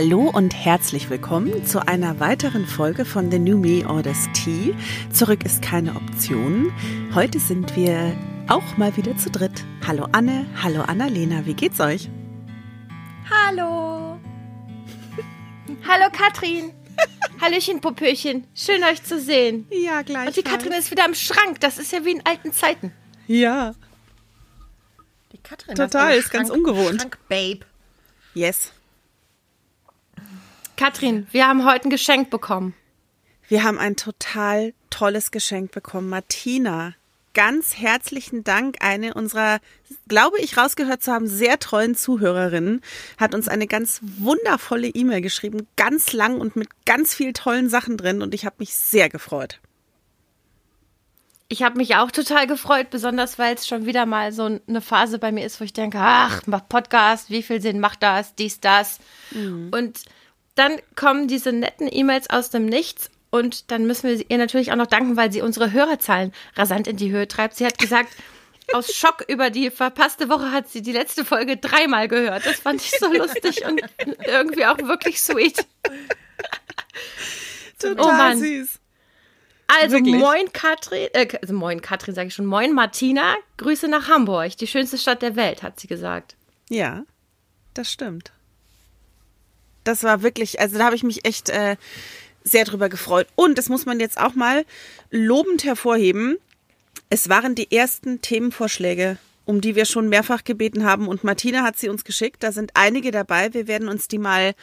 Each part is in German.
Hallo und herzlich willkommen zu einer weiteren Folge von The New Me Orders Tea. Zurück ist keine Option. Heute sind wir auch mal wieder zu dritt. Hallo Anne, hallo Annalena, wie geht's euch? Hallo. hallo Katrin. Hallöchen, Popöchen. Schön euch zu sehen. Ja, gleich. Und die Katrin ist wieder im Schrank. Das ist ja wie in alten Zeiten. Ja. Die Katrin Total, ist, ist ganz ungewohnt. Schrank Babe. Yes. Katrin, wir haben heute ein Geschenk bekommen. Wir haben ein total tolles Geschenk bekommen. Martina, ganz herzlichen Dank. Eine unserer, glaube ich, rausgehört zu haben, sehr treuen Zuhörerinnen hat uns eine ganz wundervolle E-Mail geschrieben, ganz lang und mit ganz viel tollen Sachen drin und ich habe mich sehr gefreut. Ich habe mich auch total gefreut, besonders weil es schon wieder mal so eine Phase bei mir ist, wo ich denke, ach, Podcast, wie viel Sinn macht das, dies, das. Mhm. Und dann kommen diese netten E-Mails aus dem Nichts und dann müssen wir ihr natürlich auch noch danken, weil sie unsere Hörerzahlen rasant in die Höhe treibt. Sie hat gesagt, aus Schock über die verpasste Woche hat sie die letzte Folge dreimal gehört. Das fand ich so lustig und irgendwie auch wirklich sweet. Total oh süß. Also Wirklich? moin Katrin, äh, also moin Katrin sage ich schon, moin Martina, Grüße nach Hamburg, die schönste Stadt der Welt, hat sie gesagt. Ja, das stimmt das war wirklich, also da habe ich mich echt äh, sehr drüber gefreut. Und das muss man jetzt auch mal lobend hervorheben. Es waren die ersten Themenvorschläge, um die wir schon mehrfach gebeten haben. Und Martina hat sie uns geschickt. Da sind einige dabei. Wir werden uns die mal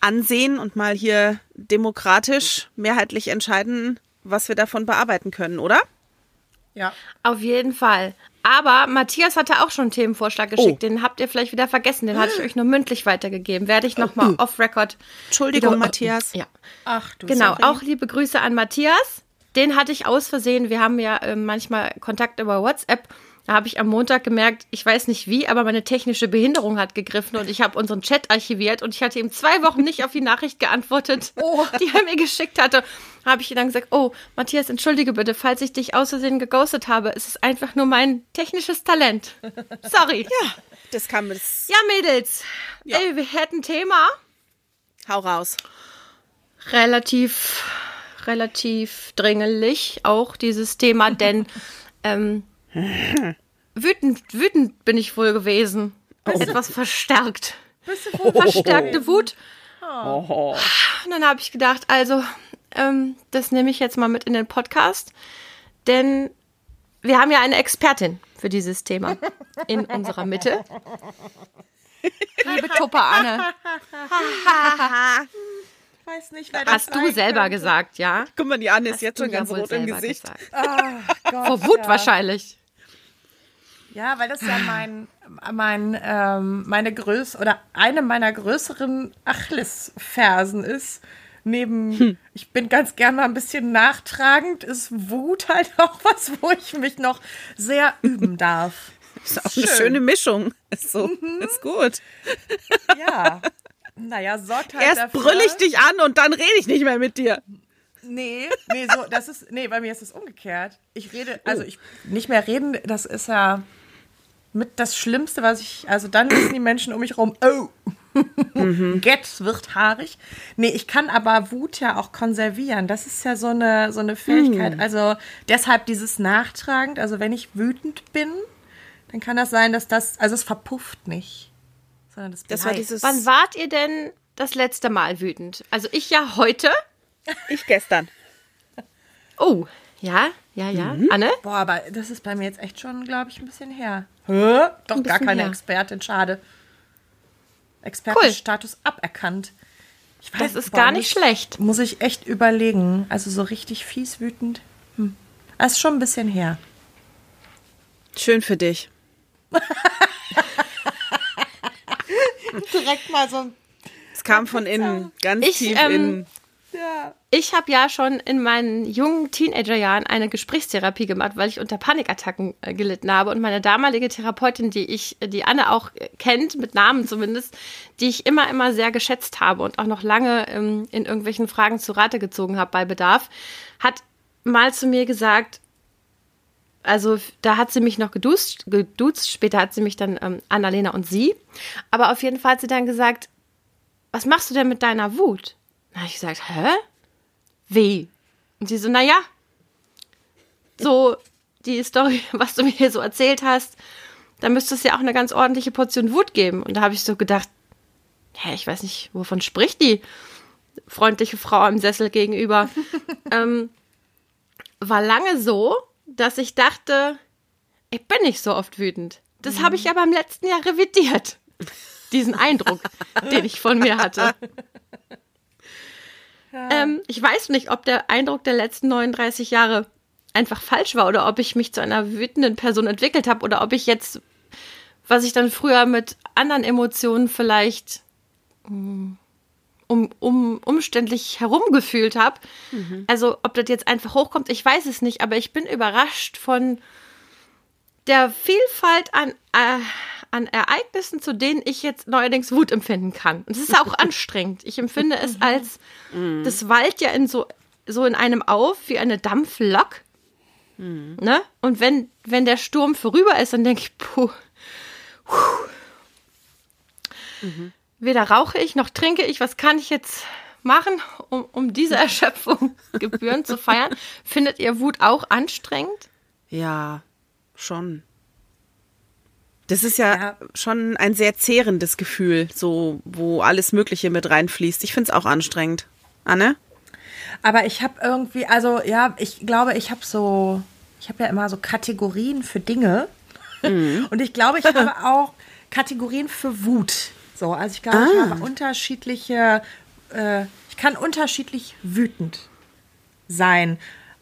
ansehen und mal hier demokratisch mehrheitlich entscheiden, was wir davon bearbeiten können, oder? Ja. Auf jeden Fall. Aber Matthias hatte auch schon einen Themenvorschlag geschickt. Oh. Den habt ihr vielleicht wieder vergessen. Den hatte ich euch nur mündlich weitergegeben. Werde ich nochmal oh. off-Record. Entschuldigung, über, Matthias. Ja. Ach, du Genau. Sorry. Auch liebe Grüße an Matthias. Den hatte ich aus Versehen. Wir haben ja äh, manchmal Kontakt über WhatsApp. Da habe ich am Montag gemerkt, ich weiß nicht wie, aber meine technische Behinderung hat gegriffen und ich habe unseren Chat archiviert und ich hatte ihm zwei Wochen nicht auf die Nachricht geantwortet, oh. die er mir geschickt hatte. Habe ich ihm dann gesagt, oh, Matthias, entschuldige bitte, falls ich dich aus Versehen geghostet habe. Es ist einfach nur mein technisches Talent. Sorry. Ja, das kann man. Ja, Mädels. Ja. Ey, wir hätten Thema. Hau raus. Relativ, relativ dringlich auch dieses Thema, denn ähm, wütend, wütend bin ich wohl gewesen. Oh. Etwas verstärkt. Oh. Verstärkte Wut. Oh. Und dann habe ich gedacht, also, ähm, das nehme ich jetzt mal mit in den Podcast. Denn wir haben ja eine Expertin für dieses Thema in unserer Mitte. Liebe Tupper Anne. weiß nicht, wer das Hast du selber könnte. gesagt, ja? Guck mal, die Anne ist Hast jetzt schon ganz rot im Gesicht. Oh, Gott, Vor Wut ja. wahrscheinlich. Ja, weil das ja mein, mein, ähm, meine Größe oder eine meiner größeren Achillesfersen ist. Neben, hm. ich bin ganz gern mal ein bisschen nachtragend, ist Wut halt auch was, wo ich mich noch sehr üben darf. Ist auch Schön. eine schöne Mischung. Ist so, mhm. ist gut. Ja. Naja, sorgt halt Erst dafür. brüll ich dich an und dann rede ich nicht mehr mit dir. Nee, nee, so, das ist, nee, bei mir ist es umgekehrt. Ich rede, also ich, nicht mehr reden, das ist ja, mit das Schlimmste, was ich, also dann wissen die Menschen um mich rum, oh, mhm. Get wird haarig. Nee, ich kann aber Wut ja auch konservieren. Das ist ja so eine, so eine Fähigkeit. Mhm. Also deshalb dieses nachtragend. Also wenn ich wütend bin, dann kann das sein, dass das, also es verpufft nicht. Sondern das, das war dieses Wann wart ihr denn das letzte Mal wütend? Also ich ja heute. Ich gestern. Oh, ja, ja, ja. Mhm. Anne? Boah, aber das ist bei mir jetzt echt schon, glaube ich, ein bisschen her. Hä? Doch gar keine her. Expertin, schade. Expertenstatus cool. aberkannt. Ich weiß, das ist gar nicht schlecht. Muss ich echt überlegen. Also so richtig fies wütend. Hm. Das ist schon ein bisschen her. Schön für dich. Direkt mal so ein. Es kam von innen, ganz ich, tief ähm, innen. Ich habe ja schon in meinen jungen Teenagerjahren eine Gesprächstherapie gemacht, weil ich unter Panikattacken äh, gelitten habe. Und meine damalige Therapeutin, die ich, die Anne auch kennt, mit Namen zumindest, die ich immer, immer sehr geschätzt habe und auch noch lange ähm, in irgendwelchen Fragen zu Rate gezogen habe bei Bedarf, hat mal zu mir gesagt, also da hat sie mich noch geduzt, geduzt später hat sie mich dann ähm, Annalena und sie. Aber auf jeden Fall hat sie dann gesagt, was machst du denn mit deiner Wut? Da habe ich gesagt, hä? Wie? Und sie so, naja, so die Story, was du mir hier so erzählt hast, da müsste es ja auch eine ganz ordentliche Portion Wut geben. Und da habe ich so gedacht, hä, ich weiß nicht, wovon spricht die freundliche Frau im Sessel gegenüber. ähm, war lange so, dass ich dachte, ich bin nicht so oft wütend. Das habe ich aber im letzten Jahr revidiert. Diesen Eindruck, den ich von mir hatte. Ähm, ich weiß nicht, ob der Eindruck der letzten 39 Jahre einfach falsch war oder ob ich mich zu einer wütenden Person entwickelt habe oder ob ich jetzt, was ich dann früher mit anderen Emotionen vielleicht hm, um, um, umständlich herumgefühlt habe. Mhm. Also ob das jetzt einfach hochkommt, ich weiß es nicht, aber ich bin überrascht von der Vielfalt an, äh, an Ereignissen, zu denen ich jetzt neuerdings Wut empfinden kann. Und es ist auch anstrengend. Ich empfinde es als, mhm. das wallt ja in so, so in einem auf wie eine Dampflok. Mhm. Ne? Und wenn, wenn der Sturm vorüber ist, dann denke ich, puh. puh. Mhm. Weder rauche ich noch trinke ich. Was kann ich jetzt machen, um, um diese Erschöpfung gebührend zu feiern? Findet ihr Wut auch anstrengend? Ja, schon. Das ist ja, ja, schon ein sehr zehrendes Gefühl, so wo alles Mögliche mit reinfließt. Ich finde es auch anstrengend. Anne? Aber ich habe irgendwie, also ja, ich glaube, ich habe so, ich habe ja immer so Kategorien für Dinge. Mhm. Und ich glaube, ich habe auch Kategorien für Wut. So, also ich glaube, ah. ich habe unterschiedliche, äh, ich kann unterschiedlich wütend sein.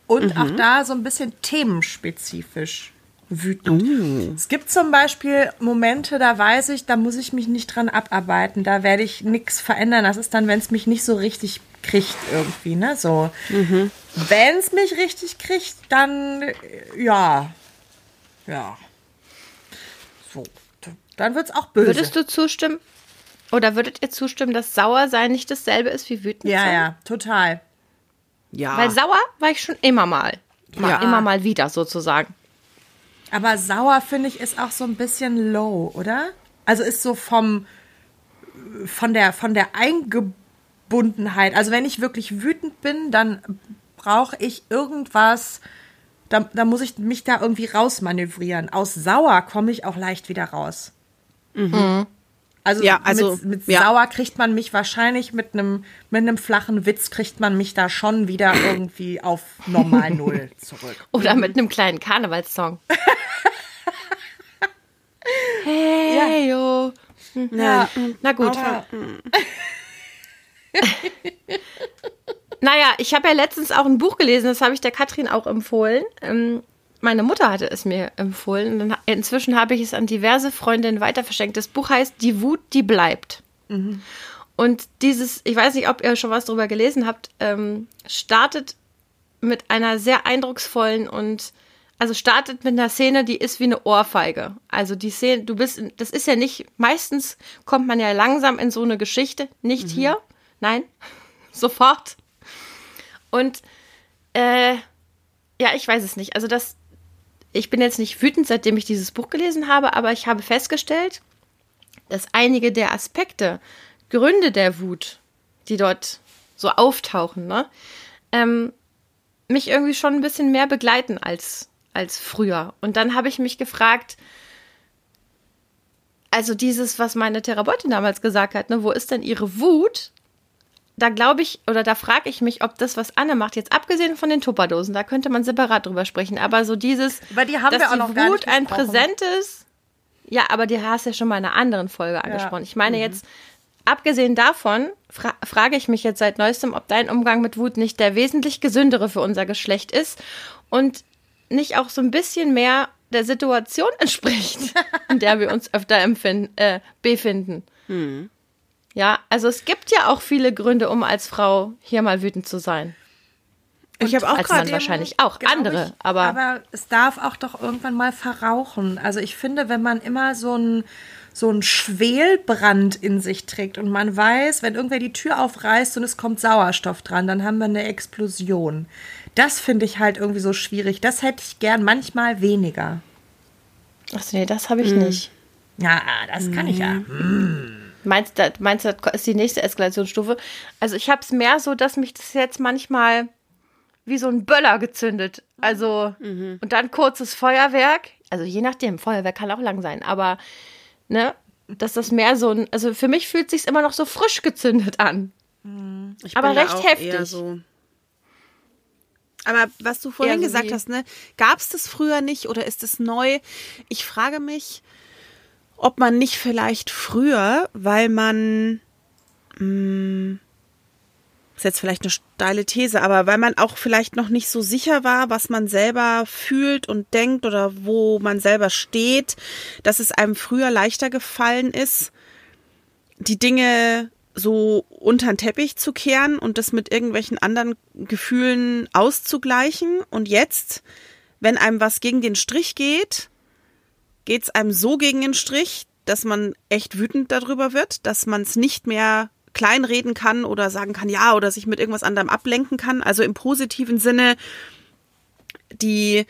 Und mhm. auch da so ein bisschen themenspezifisch wütend. Uh. Es gibt zum Beispiel Momente, da weiß ich, da muss ich mich nicht dran abarbeiten, da werde ich nichts verändern. Das ist dann, wenn es mich nicht so richtig kriegt irgendwie, ne? So. Mhm. Wenn es mich richtig kriegt, dann ja. Ja. So. Dann wird es auch böse. Würdest du zustimmen? Oder würdet ihr zustimmen, dass sauer sein nicht dasselbe ist wie wütend ja, sein? Ja, ja, total. Ja. Weil sauer war ich schon immer mal. Ja. Immer mal wieder sozusagen. Aber sauer, finde ich, ist auch so ein bisschen low, oder? Also ist so vom, von der, von der Eingebundenheit. Also wenn ich wirklich wütend bin, dann brauche ich irgendwas, da, da muss ich mich da irgendwie rausmanövrieren. Aus sauer komme ich auch leicht wieder raus. Mhm. Also, ja, also mit, mit ja. sauer kriegt man mich wahrscheinlich mit einem mit einem flachen Witz kriegt man mich da schon wieder irgendwie auf normal null zurück. Oder mit einem kleinen Karnevalssong. hey ja. yo. Ja. Na gut. naja, ich habe ja letztens auch ein Buch gelesen, das habe ich der Katrin auch empfohlen. Ähm, meine Mutter hatte es mir empfohlen. Und inzwischen habe ich es an diverse Freundinnen weiter verschenkt. Das Buch heißt Die Wut, die bleibt. Mhm. Und dieses, ich weiß nicht, ob ihr schon was darüber gelesen habt, ähm, startet mit einer sehr eindrucksvollen und also startet mit einer Szene, die ist wie eine Ohrfeige. Also die Szene, du bist, das ist ja nicht, meistens kommt man ja langsam in so eine Geschichte, nicht mhm. hier, nein, sofort. Und äh, ja, ich weiß es nicht. Also das, ich bin jetzt nicht wütend, seitdem ich dieses Buch gelesen habe, aber ich habe festgestellt, dass einige der Aspekte, Gründe der Wut, die dort so auftauchen, ne, ähm, mich irgendwie schon ein bisschen mehr begleiten als, als früher. Und dann habe ich mich gefragt, also dieses, was meine Therapeutin damals gesagt hat, ne, wo ist denn ihre Wut? Da glaube ich oder da frage ich mich, ob das, was Anne macht, jetzt abgesehen von den Tupperdosen, da könnte man separat drüber sprechen, aber so dieses, aber die haben dass wir auch die Wut ein präsentes, ja, aber die hast du ja schon mal in einer anderen Folge angesprochen. Ja. Ich meine mhm. jetzt, abgesehen davon, fra frage ich mich jetzt seit neuestem, ob dein Umgang mit Wut nicht der wesentlich gesündere für unser Geschlecht ist und nicht auch so ein bisschen mehr der Situation entspricht, in der wir uns öfter empfinden, äh, befinden. Mhm. Ja, also es gibt ja auch viele Gründe, um als Frau hier mal wütend zu sein. Und ich habe auch gerade wahrscheinlich auch andere, ich, aber aber es darf auch doch irgendwann mal verrauchen. Also ich finde, wenn man immer so ein so ein Schwelbrand in sich trägt und man weiß, wenn irgendwer die Tür aufreißt und es kommt Sauerstoff dran, dann haben wir eine Explosion. Das finde ich halt irgendwie so schwierig. Das hätte ich gern manchmal weniger. Ach nee, das habe ich hm. nicht. Ja, das kann hm. ich ja. Hm. Meinst du, meinst du, das ist die nächste Eskalationsstufe? Also ich habe es mehr so, dass mich das jetzt manchmal wie so ein Böller gezündet. Also, mhm. und dann kurzes Feuerwerk. Also je nachdem, Feuerwerk kann auch lang sein, aber ne, dass das mehr so ein, also für mich fühlt es sich immer noch so frisch gezündet an. Ich aber recht heftig. So. Aber was du vorhin so gesagt hast, ne, gab es das früher nicht oder ist es neu? Ich frage mich, ob man nicht vielleicht früher, weil man mh, hm, ist jetzt vielleicht eine steile These, aber weil man auch vielleicht noch nicht so sicher war, was man selber fühlt und denkt oder wo man selber steht, dass es einem früher leichter gefallen ist, die Dinge so unter den Teppich zu kehren und das mit irgendwelchen anderen Gefühlen auszugleichen. Und jetzt, wenn einem was gegen den Strich geht, geht es einem so gegen den Strich, dass man echt wütend darüber wird, dass man es nicht mehr kleinreden kann oder sagen kann, ja, oder sich mit irgendwas anderem ablenken kann. Also im positiven Sinne, die,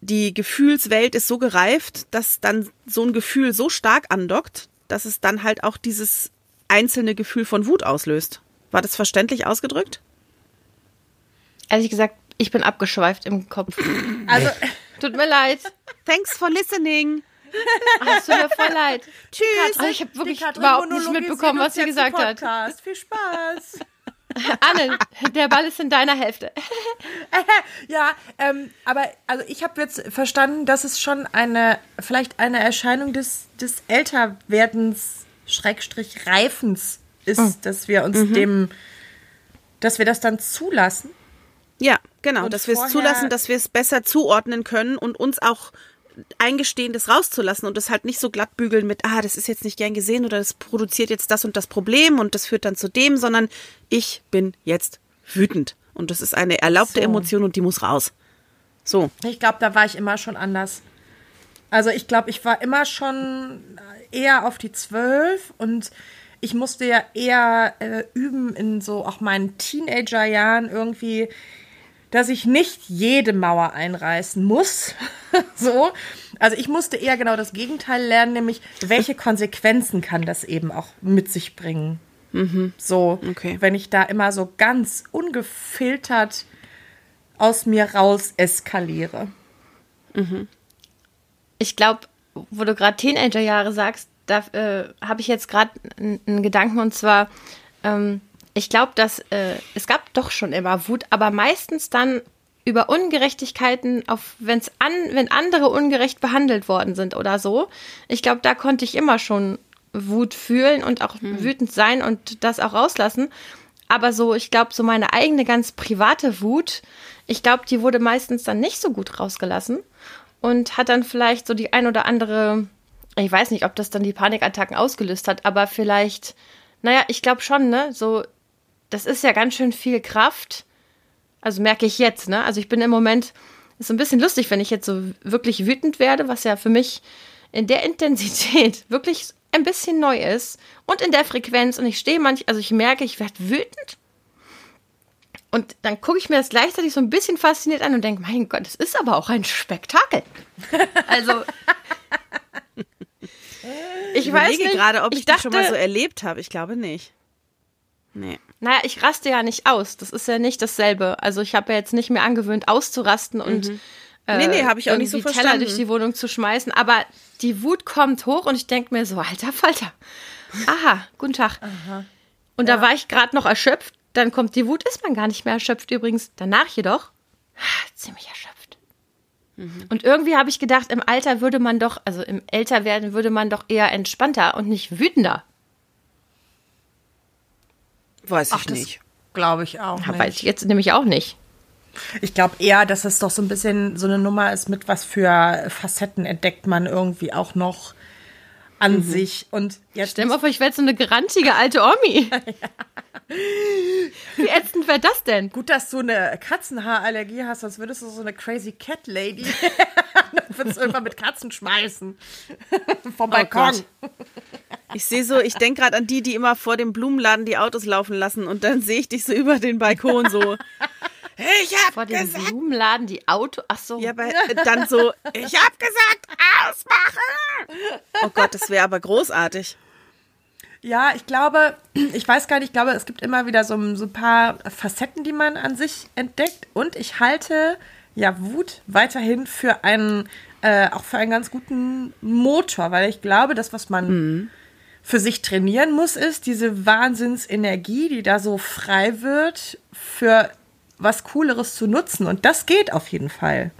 die Gefühlswelt ist so gereift, dass dann so ein Gefühl so stark andockt, dass es dann halt auch dieses einzelne Gefühl von Wut auslöst. War das verständlich ausgedrückt? Ehrlich gesagt, ich bin abgeschweift im Kopf. Also, tut mir leid. Thanks for listening. Es tut mir voll leid. Tschüss. Also ich habe wirklich überhaupt nicht mitbekommen, was sie gesagt hat. Viel Spaß. Anne, der Ball ist in deiner Hälfte. ja, ähm, aber also ich habe jetzt verstanden, dass es schon eine, vielleicht eine Erscheinung des, des Älterwerdens, Schrägstrich Reifens ist, oh. dass wir uns mhm. dem, dass wir das dann zulassen. Ja, genau, und dass wir es zulassen, dass wir es besser zuordnen können und uns auch eingestehen, das rauszulassen und das halt nicht so glatt bügeln mit, ah, das ist jetzt nicht gern gesehen oder das produziert jetzt das und das Problem und das führt dann zu dem, sondern ich bin jetzt wütend. Und das ist eine erlaubte so. Emotion und die muss raus. So. Ich glaube, da war ich immer schon anders. Also ich glaube, ich war immer schon eher auf die zwölf und ich musste ja eher äh, üben in so auch meinen Teenagerjahren irgendwie dass ich nicht jede Mauer einreißen muss. so. Also ich musste eher genau das Gegenteil lernen, nämlich welche Konsequenzen kann das eben auch mit sich bringen. Mhm. So, okay. wenn ich da immer so ganz ungefiltert aus mir raus eskaliere. Mhm. Ich glaube, wo du gerade Teenagerjahre sagst, da äh, habe ich jetzt gerade einen Gedanken und zwar, ähm, ich glaube, dass äh, es gab doch schon immer Wut, aber meistens dann über Ungerechtigkeiten, auf wenn's an, wenn andere ungerecht behandelt worden sind oder so. Ich glaube, da konnte ich immer schon Wut fühlen und auch hm. wütend sein und das auch rauslassen. Aber so, ich glaube, so meine eigene ganz private Wut, ich glaube, die wurde meistens dann nicht so gut rausgelassen und hat dann vielleicht so die ein oder andere, ich weiß nicht, ob das dann die Panikattacken ausgelöst hat, aber vielleicht, naja, ich glaube schon, ne, so das ist ja ganz schön viel Kraft. Also merke ich jetzt, ne? Also ich bin im Moment, ist so ein bisschen lustig, wenn ich jetzt so wirklich wütend werde, was ja für mich in der Intensität wirklich ein bisschen neu ist und in der Frequenz und ich stehe manchmal, also ich merke, ich werde wütend und dann gucke ich mir das gleichzeitig so ein bisschen fasziniert an und denke, mein Gott, das ist aber auch ein Spektakel. Also ich, ich weiß nicht, gerade, ob ich, ich dachte, das schon mal so erlebt habe. Ich glaube nicht. Nee. Naja, ich raste ja nicht aus. Das ist ja nicht dasselbe. Also ich habe ja jetzt nicht mehr angewöhnt, auszurasten und mhm. äh, nee, nee, habe ich auch nicht so verstanden. Teller durch die Wohnung zu schmeißen. Aber die Wut kommt hoch und ich denke mir so, alter Falter. Aha, guten Tag. Aha. Und ja. da war ich gerade noch erschöpft. Dann kommt die Wut, ist man gar nicht mehr erschöpft übrigens. Danach jedoch ziemlich erschöpft. Mhm. Und irgendwie habe ich gedacht, im Alter würde man doch, also im Älterwerden würde man doch eher entspannter und nicht wütender Weiß Ach, ich nicht. Glaube ich auch. Ja, weiß ich jetzt nämlich auch nicht. Ich glaube eher, dass es doch so ein bisschen so eine Nummer ist, mit was für Facetten entdeckt man irgendwie auch noch an mhm. sich. Und jetzt Stell mal vor, ich werde so eine grantige alte Omi. Wie ätzend wäre das denn? Gut, dass du eine Katzenhaarallergie hast, sonst würdest du so eine crazy Cat Lady. Dann würdest du irgendwann mit Katzen schmeißen. Vom oh Balkon. Oh ich sehe so, ich denke gerade an die, die immer vor dem Blumenladen die Autos laufen lassen und dann sehe ich dich so über den Balkon so. Ich hab Vor dem gesagt, Blumenladen die Auto. Ach so. Ja, aber dann so, ich hab gesagt, ausmachen! Oh Gott, das wäre aber großartig. Ja, ich glaube, ich weiß gar nicht, ich glaube, es gibt immer wieder so, so ein paar Facetten, die man an sich entdeckt. Und ich halte ja Wut weiterhin für einen, äh, auch für einen ganz guten Motor, weil ich glaube, das, was man mhm. für sich trainieren muss, ist diese Wahnsinnsenergie, die da so frei wird, für was Cooleres zu nutzen. Und das geht auf jeden Fall.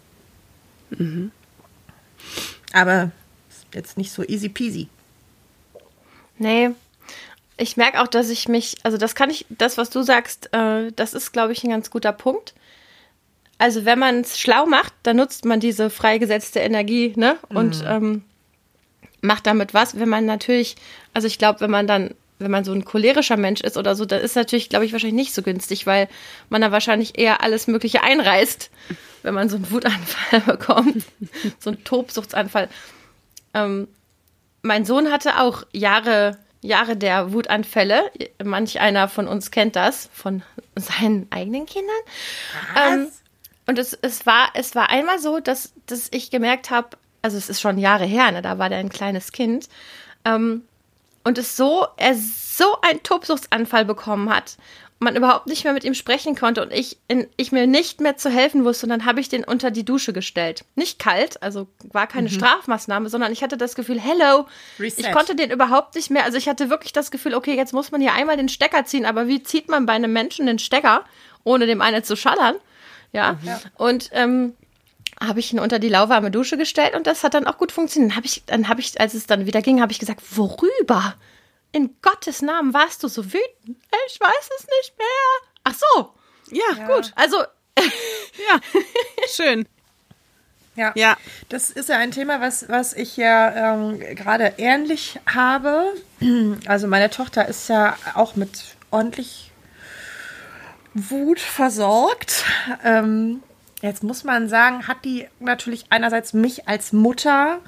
Mhm. Aber jetzt nicht so easy peasy. Nee, ich merke auch, dass ich mich, also das kann ich, das, was du sagst, äh, das ist, glaube ich, ein ganz guter Punkt. Also wenn man es schlau macht, dann nutzt man diese freigesetzte Energie, ne? Und mhm. ähm, macht damit was. Wenn man natürlich, also ich glaube, wenn man dann, wenn man so ein cholerischer Mensch ist oder so, dann ist natürlich, glaube ich, wahrscheinlich nicht so günstig, weil man da wahrscheinlich eher alles Mögliche einreißt, wenn man so einen Wutanfall bekommt, so einen Tobsuchtsanfall. Ähm, mein Sohn hatte auch Jahre Jahre der Wutanfälle. Manch einer von uns kennt das von seinen eigenen Kindern. Ähm, und es, es, war, es war einmal so, dass, dass ich gemerkt habe, also es ist schon Jahre her, ne, da war der ein kleines Kind. Ähm, und es so, er so einen Tobsuchtsanfall bekommen hat man überhaupt nicht mehr mit ihm sprechen konnte und ich, in, ich mir nicht mehr zu helfen wusste. Und dann habe ich den unter die Dusche gestellt. Nicht kalt, also war keine mhm. Strafmaßnahme, sondern ich hatte das Gefühl, hello. Reset. Ich konnte den überhaupt nicht mehr. Also ich hatte wirklich das Gefühl, okay, jetzt muss man hier einmal den Stecker ziehen. Aber wie zieht man bei einem Menschen den Stecker, ohne dem einen zu schallern? Ja. Mhm. Und ähm, habe ich ihn unter die lauwarme Dusche gestellt und das hat dann auch gut funktioniert. Dann habe ich, dann habe ich, als es dann wieder ging, habe ich gesagt, worüber? in Gottes Namen warst du so wütend? Ich weiß es nicht mehr. Ach so. Ja, ja. gut. Also. ja, schön. Ja. ja, das ist ja ein Thema, was, was ich ja ähm, gerade ähnlich habe. Also meine Tochter ist ja auch mit ordentlich Wut versorgt. Ähm, jetzt muss man sagen, hat die natürlich einerseits mich als Mutter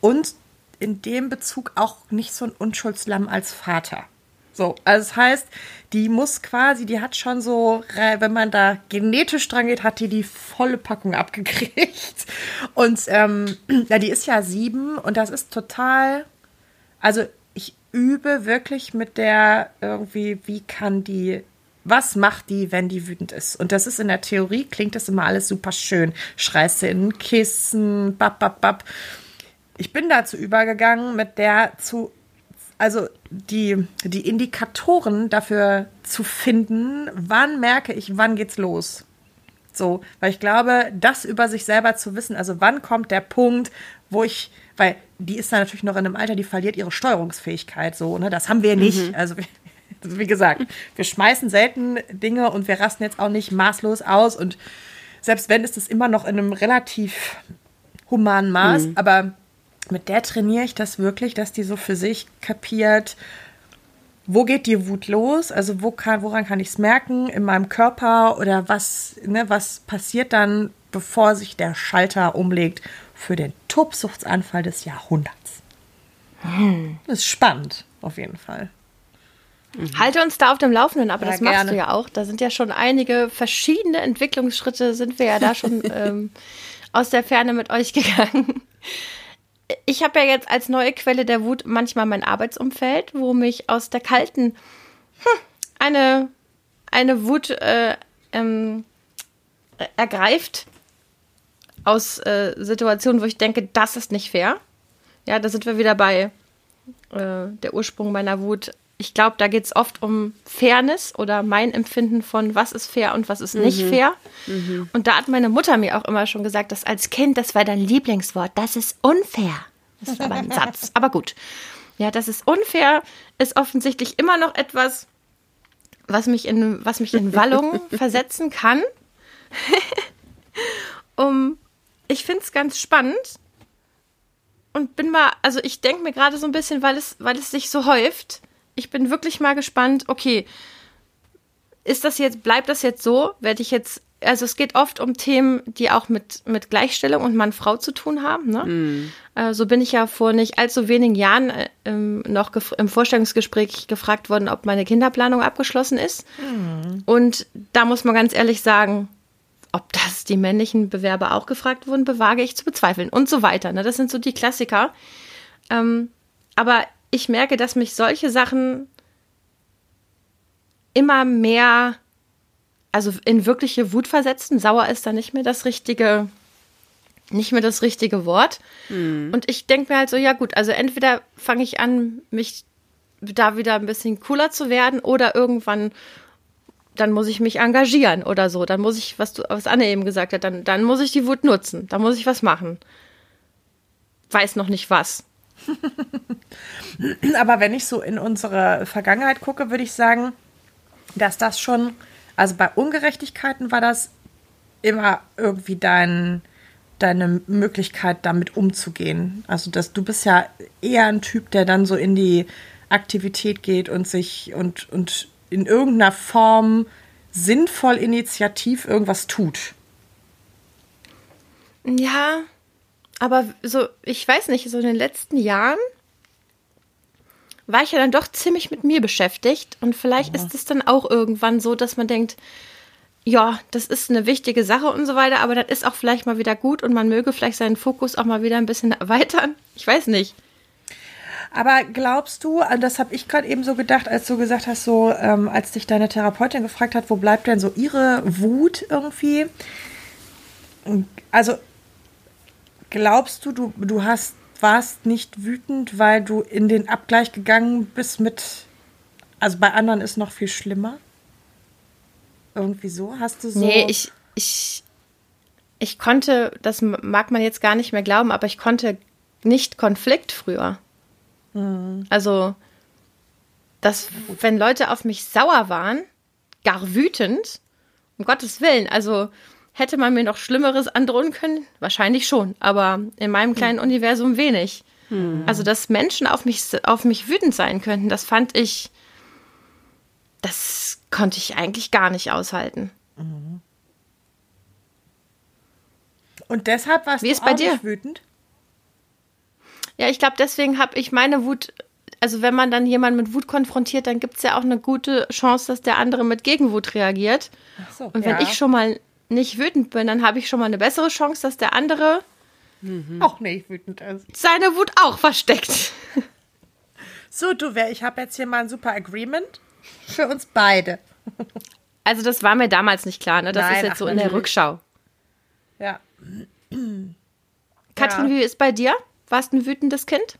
und in dem Bezug auch nicht so ein Unschuldslamm als Vater. So, also das heißt, die muss quasi, die hat schon so, wenn man da genetisch dran geht, hat die die volle Packung abgekriegt. Und ähm, ja, die ist ja sieben und das ist total, also ich übe wirklich mit der irgendwie, wie kann die, was macht die, wenn die wütend ist? Und das ist in der Theorie, klingt das immer alles super schön. Schreist in ein Kissen, bap, bap, bap ich bin dazu übergegangen, mit der zu, also die, die Indikatoren dafür zu finden, wann merke ich, wann geht's los. So, weil ich glaube, das über sich selber zu wissen, also wann kommt der Punkt, wo ich, weil die ist da natürlich noch in einem Alter, die verliert ihre Steuerungsfähigkeit, so, ne, das haben wir nicht. Mhm. Also, wie gesagt, wir schmeißen selten Dinge und wir rasten jetzt auch nicht maßlos aus und selbst wenn, ist es immer noch in einem relativ humanen Maß, mhm. aber mit der trainiere ich das wirklich, dass die so für sich kapiert, wo geht die Wut los? Also wo kann, woran kann ich es merken in meinem Körper oder was, ne, was passiert dann, bevor sich der Schalter umlegt für den Tobsuchtsanfall des Jahrhunderts? Hm. Das ist spannend, auf jeden Fall. Mhm. Halte uns da auf dem Laufenden, aber ja, das machst gerne. du ja auch. Da sind ja schon einige verschiedene Entwicklungsschritte, sind wir ja da schon ähm, aus der Ferne mit euch gegangen ich habe ja jetzt als neue Quelle der Wut manchmal mein Arbeitsumfeld, wo mich aus der kalten hm, eine, eine Wut äh, ähm, ergreift aus äh, Situationen, wo ich denke, das ist nicht fair. Ja, da sind wir wieder bei äh, der Ursprung meiner Wut. Ich glaube, da geht es oft um Fairness oder mein Empfinden von, was ist fair und was ist mhm. nicht fair. Mhm. Und da hat meine Mutter mir auch immer schon gesagt, dass als Kind, das war dein Lieblingswort, das ist unfair. Das ist aber ein Satz. Aber gut. Ja, das ist unfair, ist offensichtlich immer noch etwas, was mich in, was mich in Wallung versetzen kann. um, ich finde es ganz spannend und bin mal, also ich denke mir gerade so ein bisschen, weil es, weil es sich so häuft. Ich bin wirklich mal gespannt, okay, ist das jetzt, bleibt das jetzt so? Werde ich jetzt also es geht oft um Themen, die auch mit, mit Gleichstellung und Mann-Frau zu tun haben. Ne? Mm. Äh, so bin ich ja vor nicht allzu wenigen Jahren äh, noch im Vorstellungsgespräch gefragt worden, ob meine Kinderplanung abgeschlossen ist. Mm. Und da muss man ganz ehrlich sagen, ob das die männlichen Bewerber auch gefragt wurden, bewage ich zu bezweifeln und so weiter. Ne? Das sind so die Klassiker. Ähm, aber ich merke, dass mich solche Sachen immer mehr, also in wirkliche Wut versetzen. Sauer ist da nicht mehr das richtige, nicht mehr das richtige Wort. Mhm. Und ich denke mir halt so, ja gut, also entweder fange ich an, mich da wieder ein bisschen cooler zu werden oder irgendwann dann muss ich mich engagieren oder so. Dann muss ich, was du, was Anne eben gesagt hat, dann, dann muss ich die Wut nutzen. Dann muss ich was machen. Weiß noch nicht was. Aber wenn ich so in unsere Vergangenheit gucke, würde ich sagen, dass das schon, also bei Ungerechtigkeiten war das immer irgendwie dein, deine Möglichkeit, damit umzugehen. Also, dass du bist ja eher ein Typ, der dann so in die Aktivität geht und sich und, und in irgendeiner Form sinnvoll initiativ irgendwas tut. Ja, aber so, ich weiß nicht, so in den letzten Jahren war ich ja dann doch ziemlich mit mir beschäftigt und vielleicht ja. ist es dann auch irgendwann so, dass man denkt, ja, das ist eine wichtige Sache und so weiter, aber das ist auch vielleicht mal wieder gut und man möge vielleicht seinen Fokus auch mal wieder ein bisschen erweitern. Ich weiß nicht. Aber glaubst du, das habe ich gerade eben so gedacht, als du gesagt hast, so ähm, als dich deine Therapeutin gefragt hat, wo bleibt denn so ihre Wut irgendwie? Also glaubst du, du, du hast, warst nicht wütend, weil du in den Abgleich gegangen bist mit, also bei anderen ist noch viel schlimmer? Irgendwie so? Hast du so. Nee, ich, ich, ich konnte, das mag man jetzt gar nicht mehr glauben, aber ich konnte nicht Konflikt früher. Mhm. Also, dass, wenn Leute auf mich sauer waren, gar wütend, um Gottes Willen, also hätte man mir noch Schlimmeres androhen können? Wahrscheinlich schon, aber in meinem kleinen mhm. Universum wenig. Mhm. Also, dass Menschen auf mich, auf mich wütend sein könnten, das fand ich, das konnte ich eigentlich gar nicht aushalten. Mhm. Und deshalb warst Wie du ist bei dir? wütend? Ja, ich glaube, deswegen habe ich meine Wut, also wenn man dann jemanden mit Wut konfrontiert, dann gibt es ja auch eine gute Chance, dass der andere mit Gegenwut reagiert. Ach so, Und wenn ja. ich schon mal nicht wütend bin, dann habe ich schon mal eine bessere Chance, dass der andere mhm. auch nicht wütend ist. Seine Wut auch versteckt. So, du, ich habe jetzt hier mal ein super Agreement für uns beide. Also das war mir damals nicht klar, ne? Das Nein, ist jetzt ach, so in der Rückschau. Ja. Katrin, ja. wie ist bei dir? Warst du ein wütendes Kind?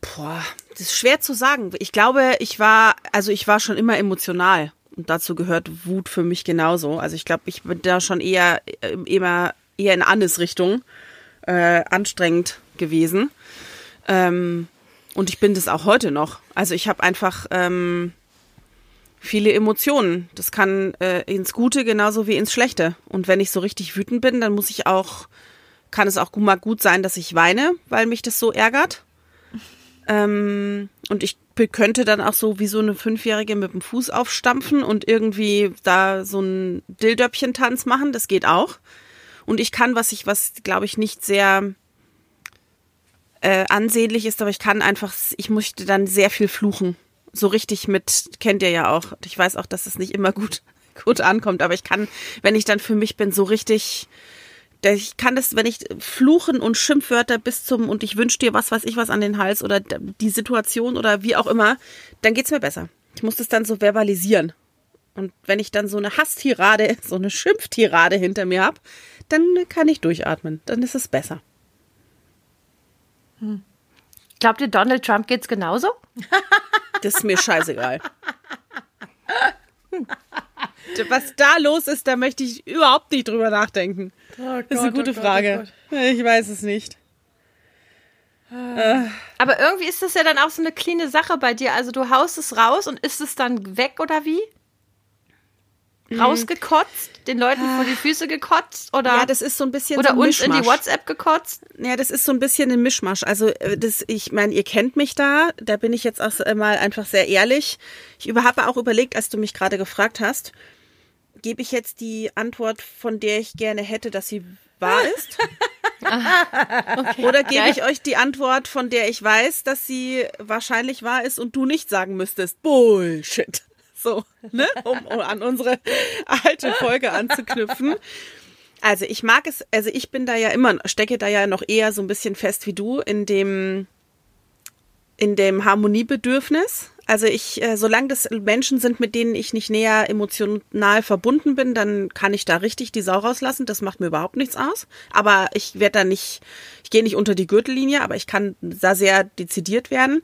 Boah, das ist schwer zu sagen. Ich glaube, ich war, also ich war schon immer emotional. Und dazu gehört Wut für mich genauso. Also ich glaube, ich bin da schon eher immer eher in Annes Richtung äh, anstrengend gewesen. Ähm, und ich bin das auch heute noch. Also ich habe einfach ähm, viele Emotionen. Das kann äh, ins Gute genauso wie ins Schlechte. Und wenn ich so richtig wütend bin, dann muss ich auch kann es auch mal gut sein, dass ich weine, weil mich das so ärgert. Ähm, und ich könnte dann auch so wie so eine Fünfjährige mit dem Fuß aufstampfen und irgendwie da so ein Dildöppchen-Tanz machen. Das geht auch. Und ich kann, was ich, was glaube ich nicht sehr äh, ansehnlich ist, aber ich kann einfach, ich möchte dann sehr viel fluchen. So richtig mit, kennt ihr ja auch. Ich weiß auch, dass es nicht immer gut, gut ankommt, aber ich kann, wenn ich dann für mich bin, so richtig ich kann das, wenn ich fluchen und Schimpfwörter bis zum und ich wünsche dir was, weiß ich was an den Hals oder die Situation oder wie auch immer, dann geht's mir besser. Ich muss das dann so verbalisieren. Und wenn ich dann so eine Hasstirade, so eine Schimpftirade hinter mir habe, dann kann ich durchatmen. Dann ist es besser. Hm. Glaubt ihr, Donald Trump geht's genauso? Das ist mir scheißegal. Was da los ist, da möchte ich überhaupt nicht drüber nachdenken. Oh das ist eine gute oh Gott, Frage. Oh ich weiß es nicht. Aber irgendwie ist das ja dann auch so eine kleine Sache bei dir. Also du haust es raus und ist es dann weg oder wie? Mhm. Rausgekotzt, den Leuten vor die Füße gekotzt oder ja, das ist so ein bisschen oder so ein uns in die WhatsApp gekotzt. Ja, das ist so ein bisschen ein Mischmasch. Also äh, das, ich meine, ihr kennt mich da, da bin ich jetzt auch mal einfach sehr ehrlich. Ich habe auch überlegt, als du mich gerade gefragt hast, gebe ich jetzt die Antwort, von der ich gerne hätte, dass sie wahr ist? okay. Oder gebe ich euch die Antwort, von der ich weiß, dass sie wahrscheinlich wahr ist und du nicht sagen müsstest? Bullshit. So, ne? Um, um an unsere alte Folge anzuknüpfen. Also ich mag es, also ich bin da ja immer, stecke da ja noch eher so ein bisschen fest wie du in dem in dem Harmoniebedürfnis. Also ich, äh, solange das Menschen sind, mit denen ich nicht näher emotional verbunden bin, dann kann ich da richtig die Sau rauslassen. Das macht mir überhaupt nichts aus. Aber ich werde da nicht, ich gehe nicht unter die Gürtellinie, aber ich kann da sehr dezidiert werden.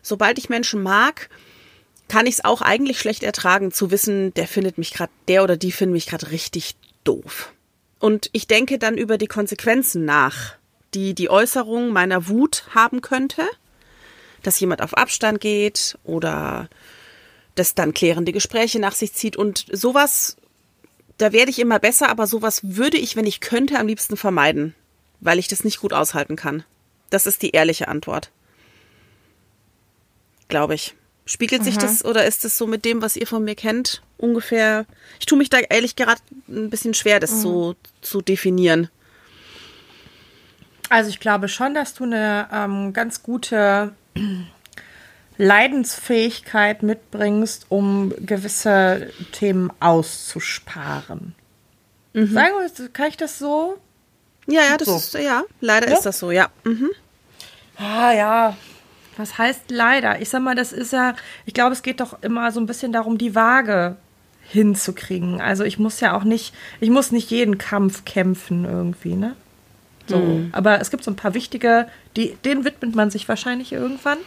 Sobald ich Menschen mag, kann ich es auch eigentlich schlecht ertragen, zu wissen, der findet mich gerade, der oder die finden mich gerade richtig doof. Und ich denke dann über die Konsequenzen nach, die die Äußerung meiner Wut haben könnte dass jemand auf Abstand geht oder das dann klärende Gespräche nach sich zieht und sowas, da werde ich immer besser, aber sowas würde ich, wenn ich könnte, am liebsten vermeiden, weil ich das nicht gut aushalten kann. Das ist die ehrliche Antwort. Glaube ich. Spiegelt sich das oder ist das so mit dem, was ihr von mir kennt, ungefähr? Ich tue mich da ehrlich gerade ein bisschen schwer, das mhm. so zu definieren. Also ich glaube schon, dass du eine ähm, ganz gute Leidensfähigkeit mitbringst, um gewisse Themen auszusparen. Mhm. Sagen wir, kann ich das so? Ja, ja, das so. ist, ja, leider ja? ist das so, ja. Mhm. Ah, ja. Was heißt leider? Ich sag mal, das ist ja, ich glaube, es geht doch immer so ein bisschen darum, die Waage hinzukriegen. Also ich muss ja auch nicht, ich muss nicht jeden Kampf kämpfen irgendwie, ne? So. Mhm. Aber es gibt so ein paar wichtige, die, denen widmet man sich wahrscheinlich irgendwann.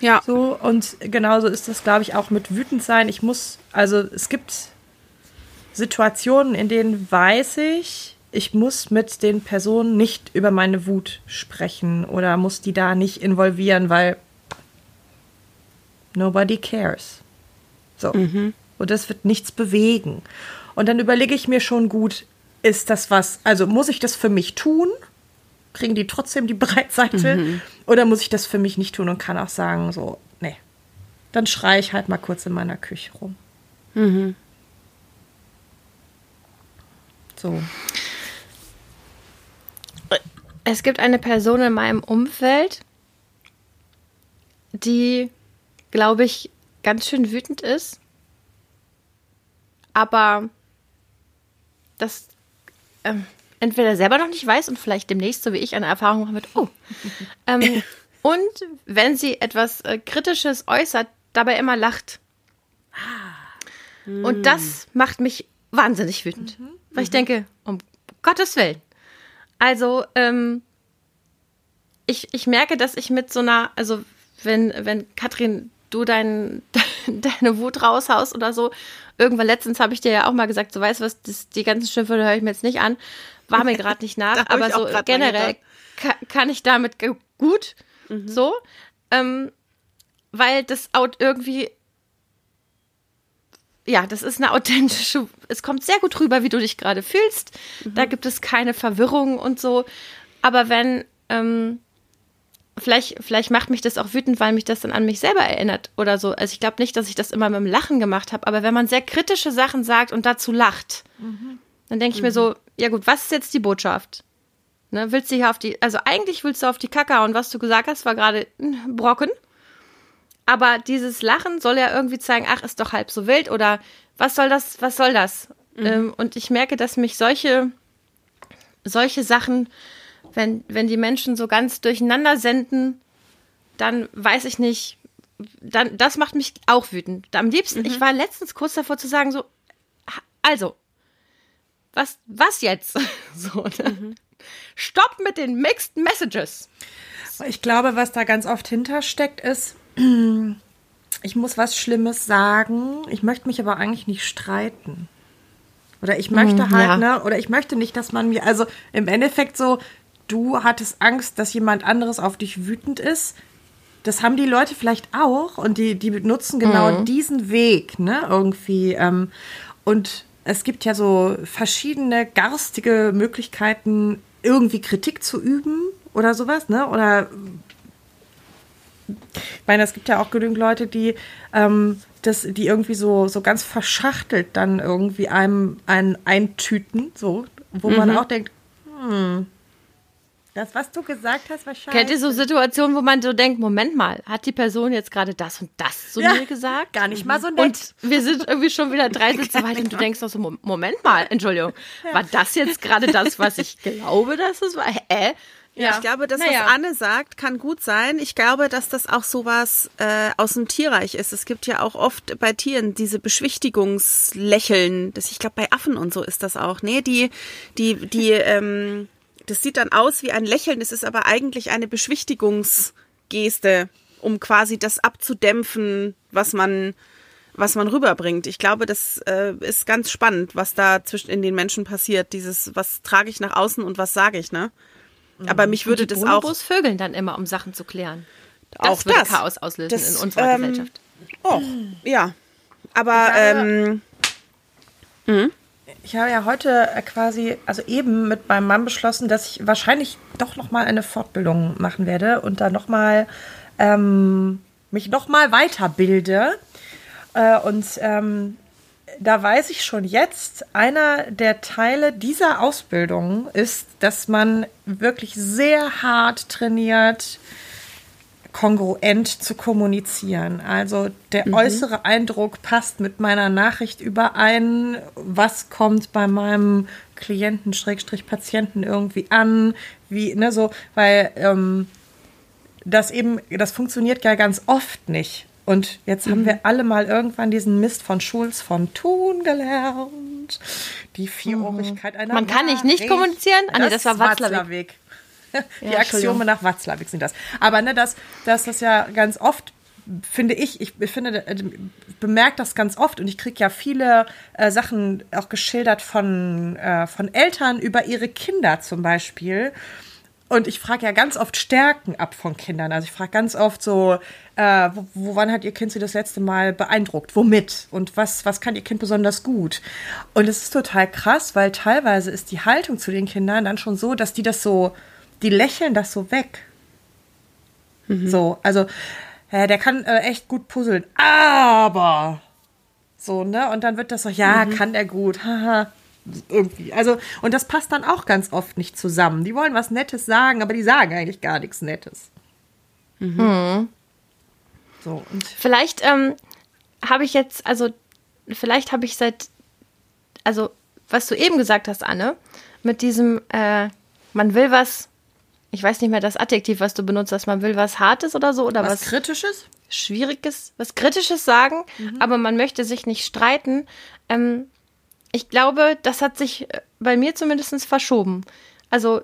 Ja. So, und genauso ist das, glaube ich, auch mit wütend sein. Ich muss, also es gibt Situationen, in denen weiß ich, ich muss mit den Personen nicht über meine Wut sprechen oder muss die da nicht involvieren, weil nobody cares. So. Mhm. Und das wird nichts bewegen. Und dann überlege ich mir schon gut, ist das was, also muss ich das für mich tun? Kriegen die trotzdem die Breitseite? Mhm. Oder muss ich das für mich nicht tun und kann auch sagen, so, nee. Dann schreie ich halt mal kurz in meiner Küche rum. Mhm. So. Es gibt eine Person in meinem Umfeld, die, glaube ich, ganz schön wütend ist. Aber das ähm, entweder selber noch nicht weiß und vielleicht demnächst, so wie ich, eine Erfahrung machen wird, oh. Ähm, und wenn sie etwas äh, Kritisches äußert, dabei immer lacht. Und hm. das macht mich wahnsinnig wütend. Mhm. Weil ich denke, um Gottes Willen. Also, ähm, ich, ich merke, dass ich mit so einer, also wenn, wenn Katrin, du dein, deine Wut raushaust oder so, irgendwann letztens habe ich dir ja auch mal gesagt, so weißt du was, das, die ganzen Schimpfe höre ich mir jetzt nicht an war mir gerade nicht nach, aber so generell kann, kann, ich damit gut mhm. so, ähm, weil das out irgendwie ja, das ist eine authentische, es kommt sehr gut rüber, wie du dich gerade fühlst. Mhm. Da gibt es keine Verwirrung und so. Aber wenn, ähm, vielleicht, vielleicht macht mich das auch wütend, weil mich das dann an mich selber erinnert oder so. Also ich glaube nicht, dass ich das immer mit dem Lachen gemacht habe, aber wenn man sehr kritische Sachen sagt und dazu lacht, mhm. dann denke ich mhm. mir so, ja gut, was ist jetzt die Botschaft? Ne, willst du hier auf die, also eigentlich willst du auf die Kacke und was du gesagt hast, war gerade ein Brocken. Aber dieses Lachen soll ja irgendwie zeigen, ach, ist doch halb so wild oder was soll das, was soll das? Mhm. Ähm, und ich merke, dass mich solche, solche Sachen, wenn, wenn die Menschen so ganz durcheinander senden, dann weiß ich nicht, dann, das macht mich auch wütend. Am liebsten, mhm. ich war letztens kurz davor zu sagen, so, also, was, was jetzt? so, ne? mhm. Stopp mit den Mixed Messages. Ich glaube, was da ganz oft hintersteckt, ist, ich muss was Schlimmes sagen, ich möchte mich aber eigentlich nicht streiten. Oder ich möchte mhm, halt, ja. ne, oder ich möchte nicht, dass man mir, also im Endeffekt so, du hattest Angst, dass jemand anderes auf dich wütend ist. Das haben die Leute vielleicht auch und die, die benutzen genau mhm. diesen Weg, ne, irgendwie. Ähm, und es gibt ja so verschiedene garstige Möglichkeiten, irgendwie Kritik zu üben oder sowas, ne? Oder ich meine, es gibt ja auch genügend Leute, die ähm, das, die irgendwie so, so ganz verschachtelt dann irgendwie einem, einen eintüten, so, wo mhm. man auch denkt, hm, das, was du gesagt hast, war scheiße. Kennt ihr so Situationen, wo man so denkt, Moment mal, hat die Person jetzt gerade das und das zu ja, mir gesagt? Gar nicht mal so nett. Und wir sind irgendwie schon wieder drei Sitze weit und du denkst auch so, Moment mal, Entschuldigung, ja. war das jetzt gerade das, was ich glaube, dass es war? Hä? Ja, ich glaube, das, Naja. was Anne sagt, kann gut sein. Ich glaube, dass das auch sowas äh, aus dem Tierreich ist. Es gibt ja auch oft bei Tieren diese Beschwichtigungslächeln. Das, ich glaube, bei Affen und so ist das auch. Nee, die, die, die, ähm, das sieht dann aus wie ein Lächeln. Es ist aber eigentlich eine Beschwichtigungsgeste, um quasi das abzudämpfen, was man, was man rüberbringt. Ich glaube, das äh, ist ganz spannend, was da zwischen in den Menschen passiert. Dieses, was trage ich nach außen und was sage ich, ne? Aber mich würde die das auch. Bonobos vögeln dann immer, um Sachen zu klären. Das Auch würde das. Chaos auslösen Das, in unserer ähm, Gesellschaft. Oh, ja. Aber ähm, Ich habe ja heute äh, quasi, also eben mit meinem Mann beschlossen, dass ich wahrscheinlich doch noch mal eine Fortbildung machen werde und da noch mal ähm, mich noch mal weiterbilde. Äh, und ähm, da weiß ich schon jetzt, einer der Teile dieser Ausbildung ist, dass man wirklich sehr hart trainiert, kongruent zu kommunizieren. Also der äußere Eindruck passt mit meiner Nachricht überein. Was kommt bei meinem Klienten, Schrägstrich Patienten irgendwie an? Wie, ne, so, weil ähm, das eben, das funktioniert ja ganz oft nicht. Und jetzt haben wir alle mal irgendwann diesen Mist von Schulz von Thun gelernt. Die Vierohrigkeit einer Man kann nicht nicht kommunizieren? Ah, nee, das war Watzlawick. Die. Axiome nach Watzlawick sind das. Aber ne, dass, dass das ja ganz oft, finde ich, ich finde, äh, bemerkt das ganz oft und ich kriege ja viele äh, Sachen auch geschildert von, äh, von Eltern über ihre Kinder zum Beispiel. Und ich frage ja ganz oft Stärken ab von Kindern. Also ich frage ganz oft so, äh, wo, wo, wann hat Ihr Kind Sie das letzte Mal beeindruckt? Womit? Und was, was kann Ihr Kind besonders gut? Und es ist total krass, weil teilweise ist die Haltung zu den Kindern dann schon so, dass die das so, die lächeln das so weg. So, also äh, der kann äh, echt gut puzzeln, aber so, ne? Und dann wird das so, ja, kann er gut, haha. Irgendwie. Also, und das passt dann auch ganz oft nicht zusammen. Die wollen was Nettes sagen, aber die sagen eigentlich gar nichts Nettes. So, und Vielleicht ähm, habe ich jetzt, also vielleicht habe ich seit, also was du eben gesagt hast, Anne, mit diesem, äh, man will was, ich weiß nicht mehr das Adjektiv, was du benutzt hast, man will was Hartes oder so oder was, was, Kritisches? Schwieriges, was Kritisches sagen, aber man möchte sich nicht streiten. Ähm, ich glaube, das hat sich äh, bei mir zumindest verschoben. Also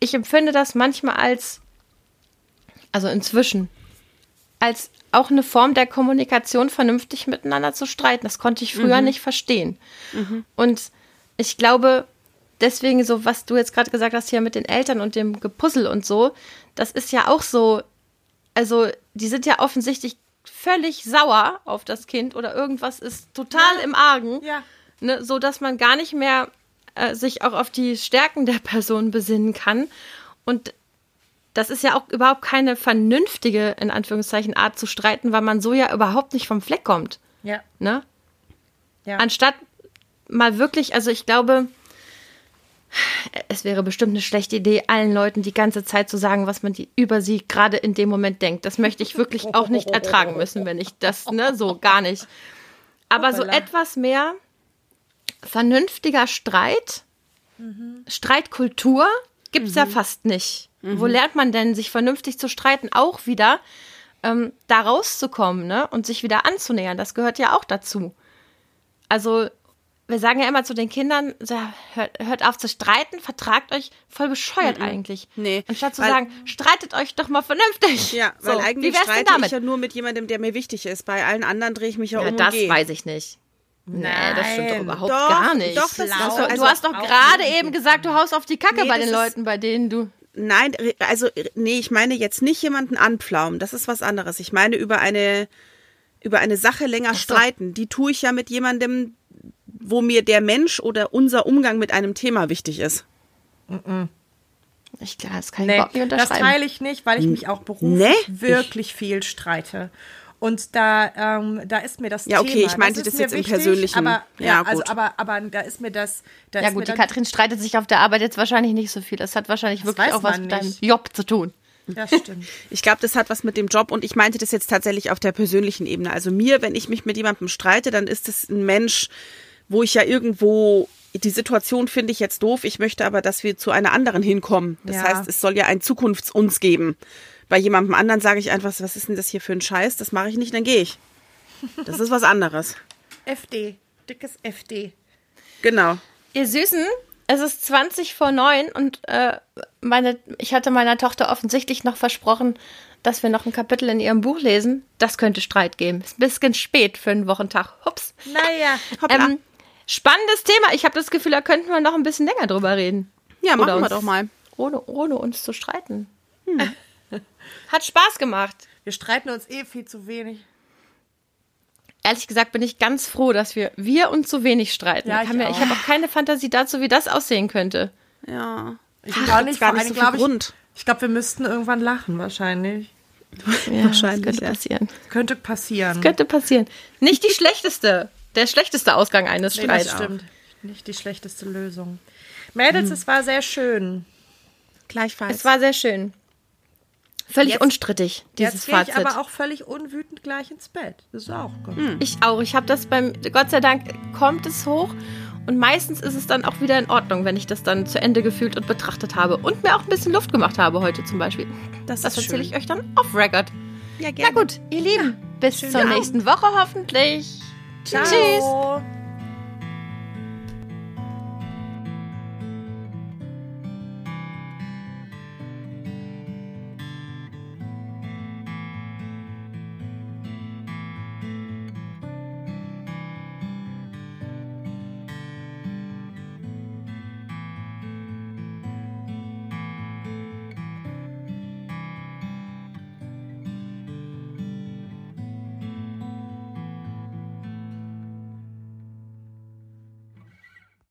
ich empfinde das manchmal als, also inzwischen, als auch eine Form der Kommunikation, vernünftig miteinander zu streiten. Das konnte ich früher nicht verstehen. Und ich glaube, deswegen so, was du jetzt gerade gesagt hast hier mit den Eltern und dem Gepuzzle und so, das ist ja auch so, also die sind ja offensichtlich völlig sauer auf das Kind oder irgendwas ist total im Argen, Ja. ne, so dass man gar nicht mehr äh, sich auch auf die Stärken der Person besinnen kann und das ist ja auch überhaupt keine vernünftige, in Anführungszeichen, Art zu streiten, weil man so ja überhaupt nicht vom Fleck kommt. Ja. Ne? Ja. Anstatt mal wirklich, also ich glaube, es wäre bestimmt eine schlechte Idee, allen Leuten die ganze Zeit zu sagen, was man die, über sie gerade in dem Moment denkt. Das möchte ich wirklich auch nicht ertragen müssen, wenn ich das, ne, so gar nicht. Aber so etwas mehr vernünftiger Streit, Streitkultur gibt es ja fast nicht. Wo lernt man denn, sich vernünftig zu streiten? Auch wieder ähm, da rauszukommen ne? und sich wieder anzunähern. Das gehört ja auch dazu. Also, wir sagen ja immer zu den Kindern, so, hört, hört auf zu streiten, vertragt euch voll bescheuert eigentlich. Nee, Anstatt zu weil- sagen, streitet euch doch mal vernünftig. Ja, weil so, eigentlich streite damit? ich ja nur mit jemandem, der mir wichtig ist. Bei allen anderen drehe ich mich ja, ja, um das und weiß ich nicht. Nee, das stimmt doch Nein. überhaupt Doch, gar nicht. doch, das du, ist so. du Also hast doch gerade eben gesagt, du haust auf die Kacke Nee, bei den Leuten, bei denen du. Nein, also nee, ich meine jetzt nicht jemanden anpflaumen. Das ist was anderes. Ich meine über eine über eine Sache länger streiten. Die tue ich ja mit jemandem, wo mir der Mensch oder unser Umgang mit einem Thema wichtig ist. Ich, das kann ich Nee, überhaupt nicht das unterschreiben. teile ich nicht, weil ich mich auch beruflich Nee? wirklich viel streite. Und da, ähm, da ist mir das Ja, okay, Thema. ich meinte das mir jetzt im wichtig, Persönlichen. Aber, Ja, ja, also, aber, aber da ist mir das. Da Ja ist gut, mir die Katrin streitet sich auf der Arbeit jetzt wahrscheinlich nicht so viel. Das hat wahrscheinlich Das wirklich auch was mit deinem. Job zu tun. Das stimmt. Ich glaube, das hat was mit dem Job und ich meinte das jetzt tatsächlich auf der persönlichen Ebene. Also mir, wenn ich mich mit jemandem streite, dann ist es ein Mensch, wo ich ja irgendwo die Situation finde ich jetzt doof, ich möchte aber, dass wir zu einer anderen hinkommen. Das Ja. heißt, es soll ja ein Zukunfts-Uns geben. Bei jemandem anderen sage ich einfach, was ist denn das hier für ein Scheiß? Das mache ich nicht, dann gehe ich. Das ist was anderes. FD. Dickes FD. Genau. Ihr Süßen, es ist 20 vor 9 und äh, meine, ich hatte meiner Tochter offensichtlich noch versprochen, dass wir noch ein Kapitel in ihrem Buch lesen. Das könnte Streit geben. Ist ein bisschen spät für einen Wochentag. Hups. Naja. Hoppla. Ähm, spannendes Thema. Ich habe das Gefühl, da könnten wir noch ein bisschen länger drüber reden. ja, machen Oder wir doch mal. Ohne, ohne uns zu streiten. Hat Spaß gemacht. Wir streiten uns eh viel zu wenig. Ehrlich gesagt bin ich ganz froh, dass wir, wir uns so wenig streiten. Ja, ich ich auch. habe auch keine Fantasie dazu, wie das aussehen könnte. Ja. Ich Ach, gar nicht, gar nicht so viel glaube ich, Grund. ich glaube, wir müssten irgendwann lachen, wahrscheinlich. Ja, Wahrscheinlich, Das könnte passieren. Könnte passieren. Könnte passieren. Nicht die schlechteste, der schlechteste Ausgang eines nee, das Streits. stimmt. Nicht die schlechteste Lösung. Mädels, es war sehr schön. Gleichfalls. Es war sehr schön. Völlig Jetzt- unstrittig, dieses Jetzt gehe ich Fazit. aber auch völlig unwütend gleich ins Bett. Das ist auch gut. Ich auch. Ich habe das beim, Gott sei Dank kommt es hoch. Und meistens ist es dann auch wieder in Ordnung, wenn ich das dann zu Ende gefühlt und betrachtet habe. Und mir auch ein bisschen Luft gemacht habe heute zum Beispiel. das Das erzähle ich euch dann off Record. Ja, Na gerne. gut, ihr Lieben, bis zur nächsten Woche hoffentlich. Ciao. Tschüss.